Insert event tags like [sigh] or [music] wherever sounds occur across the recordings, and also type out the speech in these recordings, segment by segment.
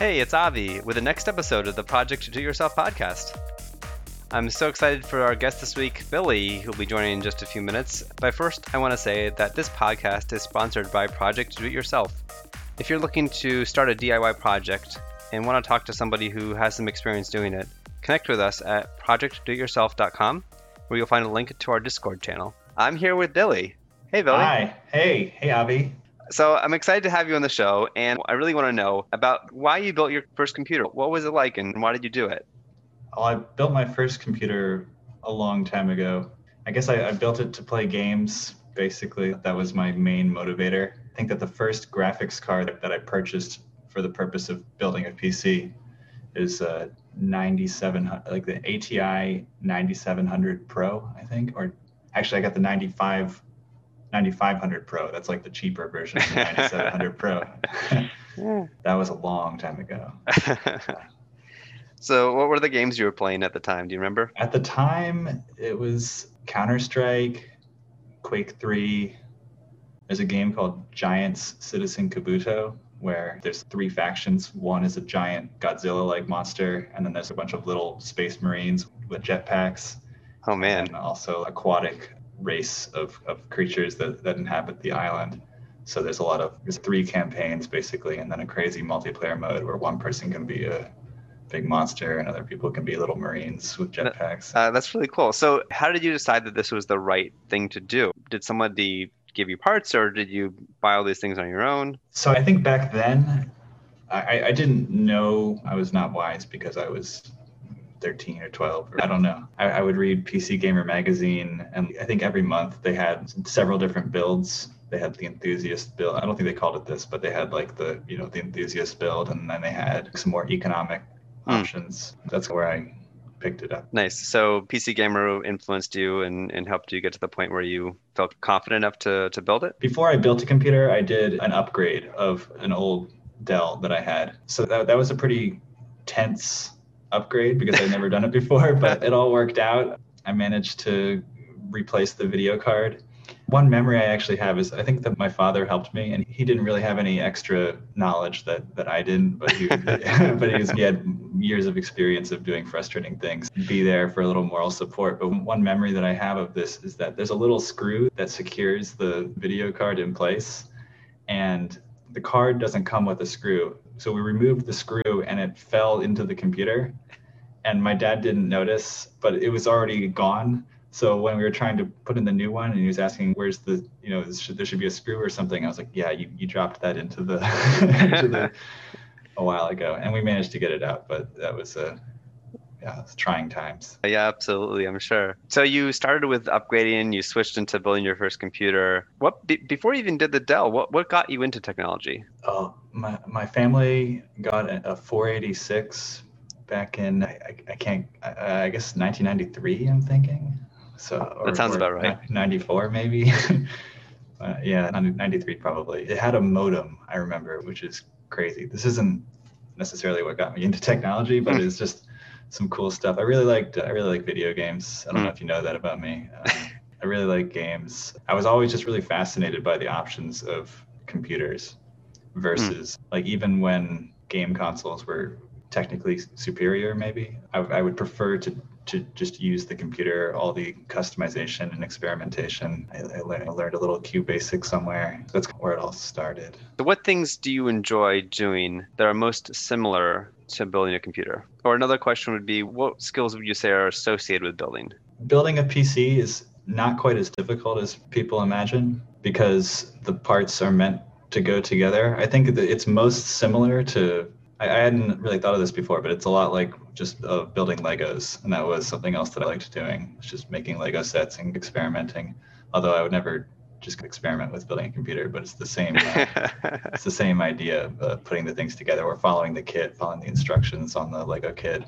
Hey, it's Avi with the next episode of the Project Do Yourself podcast. I'm so excited for our guest this week, Billy, who'll be joining in just a few minutes. But first, I want to say that this podcast is sponsored by Project Do It Yourself. If you're looking to start a DIY project and want to talk to somebody who has some experience doing it, connect with us at projectdoityourself.com, where you'll find a link to our Discord channel. I'm here with Billy. Hey, Billy. Hi. Hey. Hey, Avi. So I'm excited to have you on the show, and I really want to know about why you built your first computer. What was it like, and why did you do it? Well, I built my first computer a long time ago. I guess I, I built it to play games. Basically, that was my main motivator. I think that the first graphics card that I purchased for the purpose of building a PC is a 97 like the ATI 9700 Pro, I think, or actually I got the 95 9500 Pro. That's like the cheaper version of the 9700 Pro. [laughs] that was a long time ago. [laughs] so, what were the games you were playing at the time? Do you remember? At the time, it was Counter Strike, Quake 3. There's a game called Giants Citizen Kabuto where there's three factions. One is a giant Godzilla like monster, and then there's a bunch of little space marines with jetpacks. Oh, man. And also aquatic race of, of creatures that, that inhabit the island. So there's a lot of there's three campaigns basically, and then a crazy multiplayer mode where one person can be a big monster and other people can be little marines with jetpacks. Uh, that's really cool. So how did you decide that this was the right thing to do? Did somebody give you parts, or did you buy all these things on your own? So I think back then, I, I didn't know I was not wise because I was 13 or 12 or I don't know. I, I, would read PC Gamer magazine and I think every month they had several different builds. They had the enthusiast build. I don't think they called it this, but they had like the, you know, the enthusiast build and then they had some more economic mm. options. That's where I picked it up. Nice. So PC Gamer influenced you and, and helped you get to the point where you felt confident enough to, to build it? Before I built a computer, I did an upgrade of an old Dell that I had. So that, that was a pretty tense upgrade because I'd never done it before, but it all worked out. I managed to replace the video card. One memory I actually have is I think that my father helped me, and he didn't really have any extra knowledge that that I didn't, but he [laughs] but he, was, he had years of experience of doing frustrating things. Be there for a little moral support. But one memory that I have of this is that there's a little screw that secures the video card in place, and the card doesn't come with a screw. So we removed the screw and it fell into the computer. And my dad didn't notice, but it was already gone. So when we were trying to put in the new one and he was asking, where's the, you know, should, there should be a screw or something. I was like, yeah, you, you dropped that into the, [laughs] into the [laughs] a while ago. And we managed to get it out, but that was a, yeah, it's trying times. Yeah, absolutely. I'm sure. So you started with upgrading. You switched into building your first computer. What be, before you even did the Dell? What what got you into technology? Oh, my my family got a, a 486 back in I, I can't I, I guess 1993. I'm thinking. So or, that sounds about right. 94 maybe. [laughs] uh, yeah, 93 probably. It had a modem. I remember, which is crazy. This isn't necessarily what got me into technology, but it's just some cool stuff. I really liked I really like video games. I don't mm. know if you know that about me. Um, I really like games. I was always just really fascinated by the options of computers versus mm. like even when game consoles were technically superior maybe I, I would prefer to to just use the computer, all the customization and experimentation. I, I, learned, I learned a little QBasic somewhere. That's where it all started. So what things do you enjoy doing that are most similar to building a computer? Or another question would be, what skills would you say are associated with building? Building a PC is not quite as difficult as people imagine because the parts are meant to go together. I think that it's most similar to I, I hadn't really thought of this before, but it's a lot like just uh, building Legos, and that was something else that I liked doing. It's just making Lego sets and experimenting. Although I would never just experiment with building a computer, but it's the same. Uh, [laughs] it's the same idea of uh, putting the things together or following the kit, following the instructions on the Lego kit.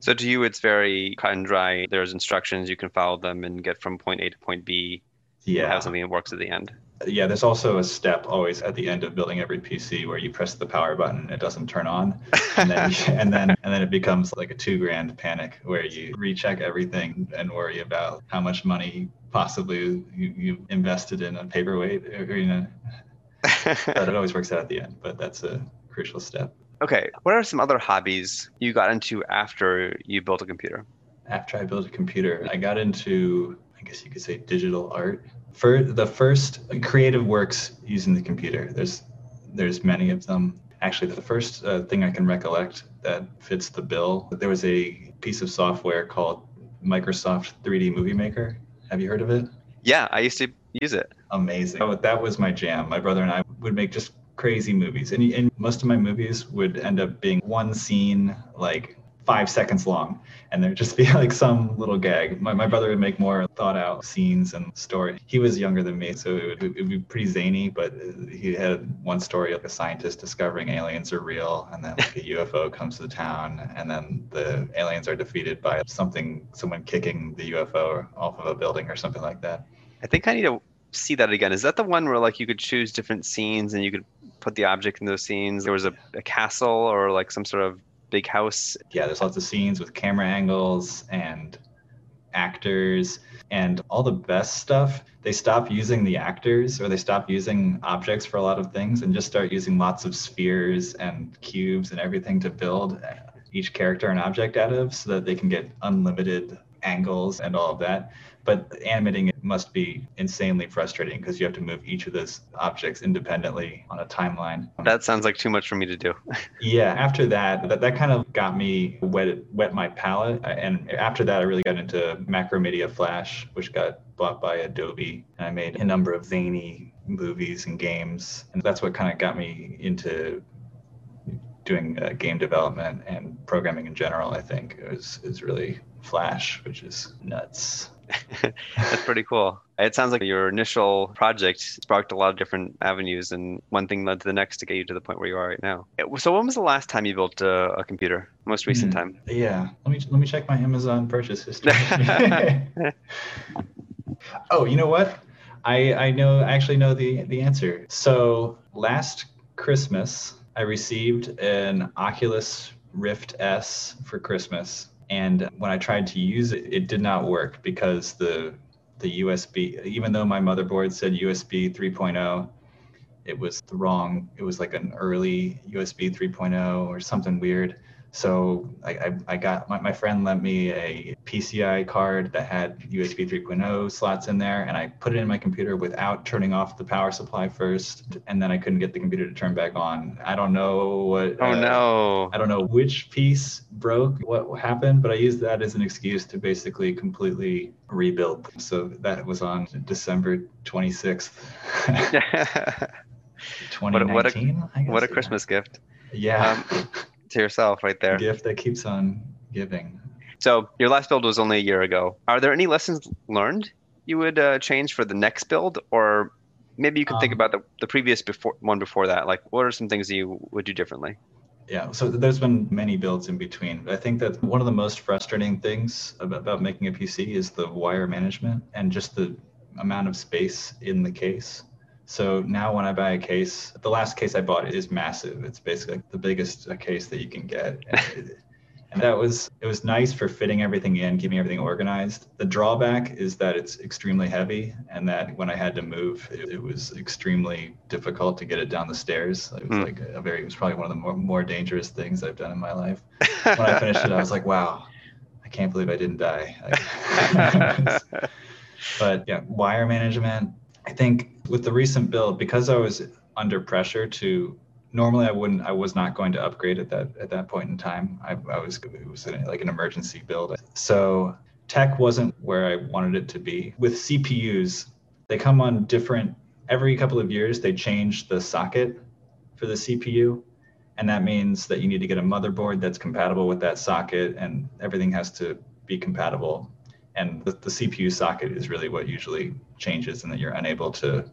So to you, it's very cut and dry. There's instructions you can follow them and get from point A to point B. Yeah, have something that works at the end yeah, there's also a step always at the end of building every PC where you press the power button and it doesn't turn on, and then [laughs] [laughs] and then and then it becomes like a two grand panic where you recheck everything and worry about how much money possibly you, you invested in a paperweight or you know. [laughs] but it always works out at the end. But that's a crucial step. Okay, what are some other hobbies you got into after you built a computer? After I built a computer, I got into, I guess you could say, digital art. For the first creative works using the computer, there's there's many of them. Actually, the first uh, thing I can recollect that fits the bill, there was a piece of software called Microsoft 3D Movie Maker. Have you heard of it? Yeah, I used to use it. Amazing. Oh, that was my jam. My brother and I would make just crazy movies. And, and most of my movies would end up being one scene, like five seconds long and there'd just be [laughs] like some little gag. My, my brother would make more thought out scenes and story. He was younger than me so it would, it would be pretty zany but he had one story of a scientist discovering aliens are real and then like a [laughs] ufo comes to the town and then the aliens are defeated by something someone kicking the ufo off of a building or something like that. I think i need to see that again. Is that the one where like you could choose different scenes and you could put the object in those scenes? There was a, a castle or like some sort of big house. Yeah, there's lots of scenes with camera angles and actors and all the best stuff. They stop using the actors or they stop using objects for a lot of things and just start using lots of spheres and cubes and everything to build each character and object out of so that they can get unlimited angles and all of that but animating it must be insanely frustrating because you have to move each of those objects independently on a timeline. That sounds like too much for me to do. [laughs] yeah, after that, that, that kind of got me wet wet my palette. And after that, I really got into Macromedia Flash, which got bought by Adobe. And I made a number of zany movies and games. And that's what kind of got me into doing uh, game development and programming in general, I think, is, is really Flash, which is nuts. [laughs] That's pretty cool. It sounds like your initial project sparked a lot of different avenues, and one thing led to the next to get you to the point where you are right now. So, when was the last time you built a, a computer? Most recent mm, time? Yeah. Let me let me check my Amazon purchase history. [laughs] oh, you know what? I I know I actually know the the answer. So last Christmas, I received an Oculus Rift S for Christmas and when I tried to use it, it did not work because the the USB, even though my motherboard said USB 3.0, it was the wrong. It was like an early USB 3.0 or something weird. So I, I, I, got my, my friend lent me a PCI card that had USB 3.0 slots in there, and I put it in my computer without turning off the power supply first, and then I couldn't get the computer to turn back on. I don't know what. Oh uh, no! I don't know which piece broke, what happened, but I used that as an excuse to basically completely rebuild. So that was on December 26th. 2019, [laughs] [laughs] what a, what a Christmas gift. Yeah. Um, to yourself right there. gift that keeps on giving. So your last build was only a year ago. Are there any lessons learned you would uh, change for the next build, or maybe you could um, think about the, the previous before one before that? Like, what are some things you would do differently? Yeah, so there's been many builds in between. I think that one of the most frustrating things about, about making a PC is the wire management and just the amount of space in the case. So now when I buy a case, the last case I bought is massive. It's basically the biggest case that you can get. [laughs] and that was it was nice for fitting everything in, keeping everything organized. The drawback is that it's extremely heavy and that when I had to move, it, it was extremely difficult to get it down the stairs. It was mm. like a very it was probably one of the more, more dangerous things I've done in my life. [laughs] when I finished it, I was like, wow, I can't believe I didn't die. [laughs] but yeah, wire management, I think with the recent build, because I was under pressure to normally I wouldn't I was not going to upgrade at that at that point in time. I, I was it was like an emergency build. So tech wasn't where I wanted it to be. With CPUs, they come on different every couple of years they change the socket for the CPU. And that means that you need to get a motherboard that's compatible with that socket and everything has to be compatible and the, the CPU socket is really what usually changes and that you're unable to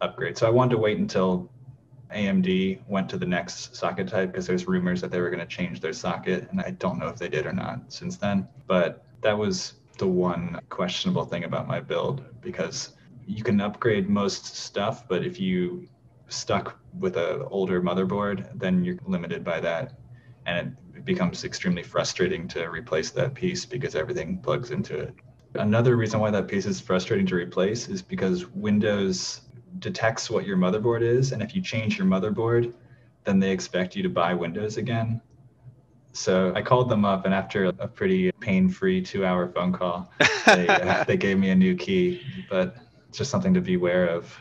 upgrade. So I wanted to wait until AMD went to the next socket type because there's rumors that they were going to change their socket, and I don't know if they did or not since then. But that was the one questionable thing about my build because you can upgrade most stuff, but if you stuck with an older motherboard, then you're limited by that, and it becomes extremely frustrating to replace that piece because everything plugs into it. Another reason why that piece is frustrating to replace is because Windows detects what your motherboard is. And if you change your motherboard, then they expect you to buy Windows again. So I called them up, and after a pretty pain-free two-hour phone call, they, [laughs] uh, they gave me a new key. But it's just something to beware of.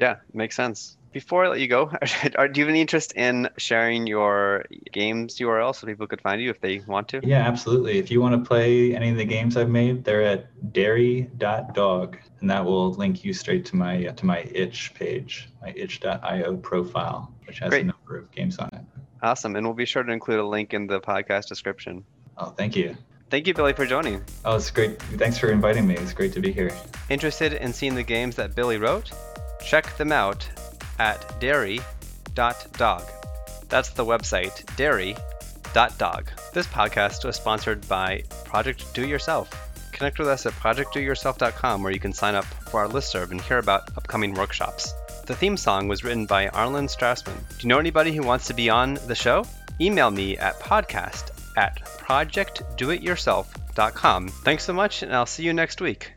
Yeah, makes sense. Before I let you go, [laughs] are, do you have any interest in sharing your games URL so people could find you if they want to? Yeah, absolutely. If you want to play any of the games I've made, they're at dairy.dog, and that will link you straight to my to my itch page, my itch.io profile, which has Great. a number of games on it. Awesome. And we'll be sure to include a link in the podcast description. Oh, thank you. Thank you, Billy, for joining. Oh, it's great. Thanks for inviting me. It's great to be here. Interested in seeing the games that Billy wrote? Check them out at dairy.dog. That's the website, dairy.dog. This podcast was sponsored by Project Do Yourself. Connect with us at projectdoyourself.com where you can sign up for our listserv and hear about upcoming workshops. The theme song was written by Arlen Strassman. Do you know anybody who wants to be on the show? Email me at podcast at projectdoityourself.com. Thanks so much, and I'll see you next week.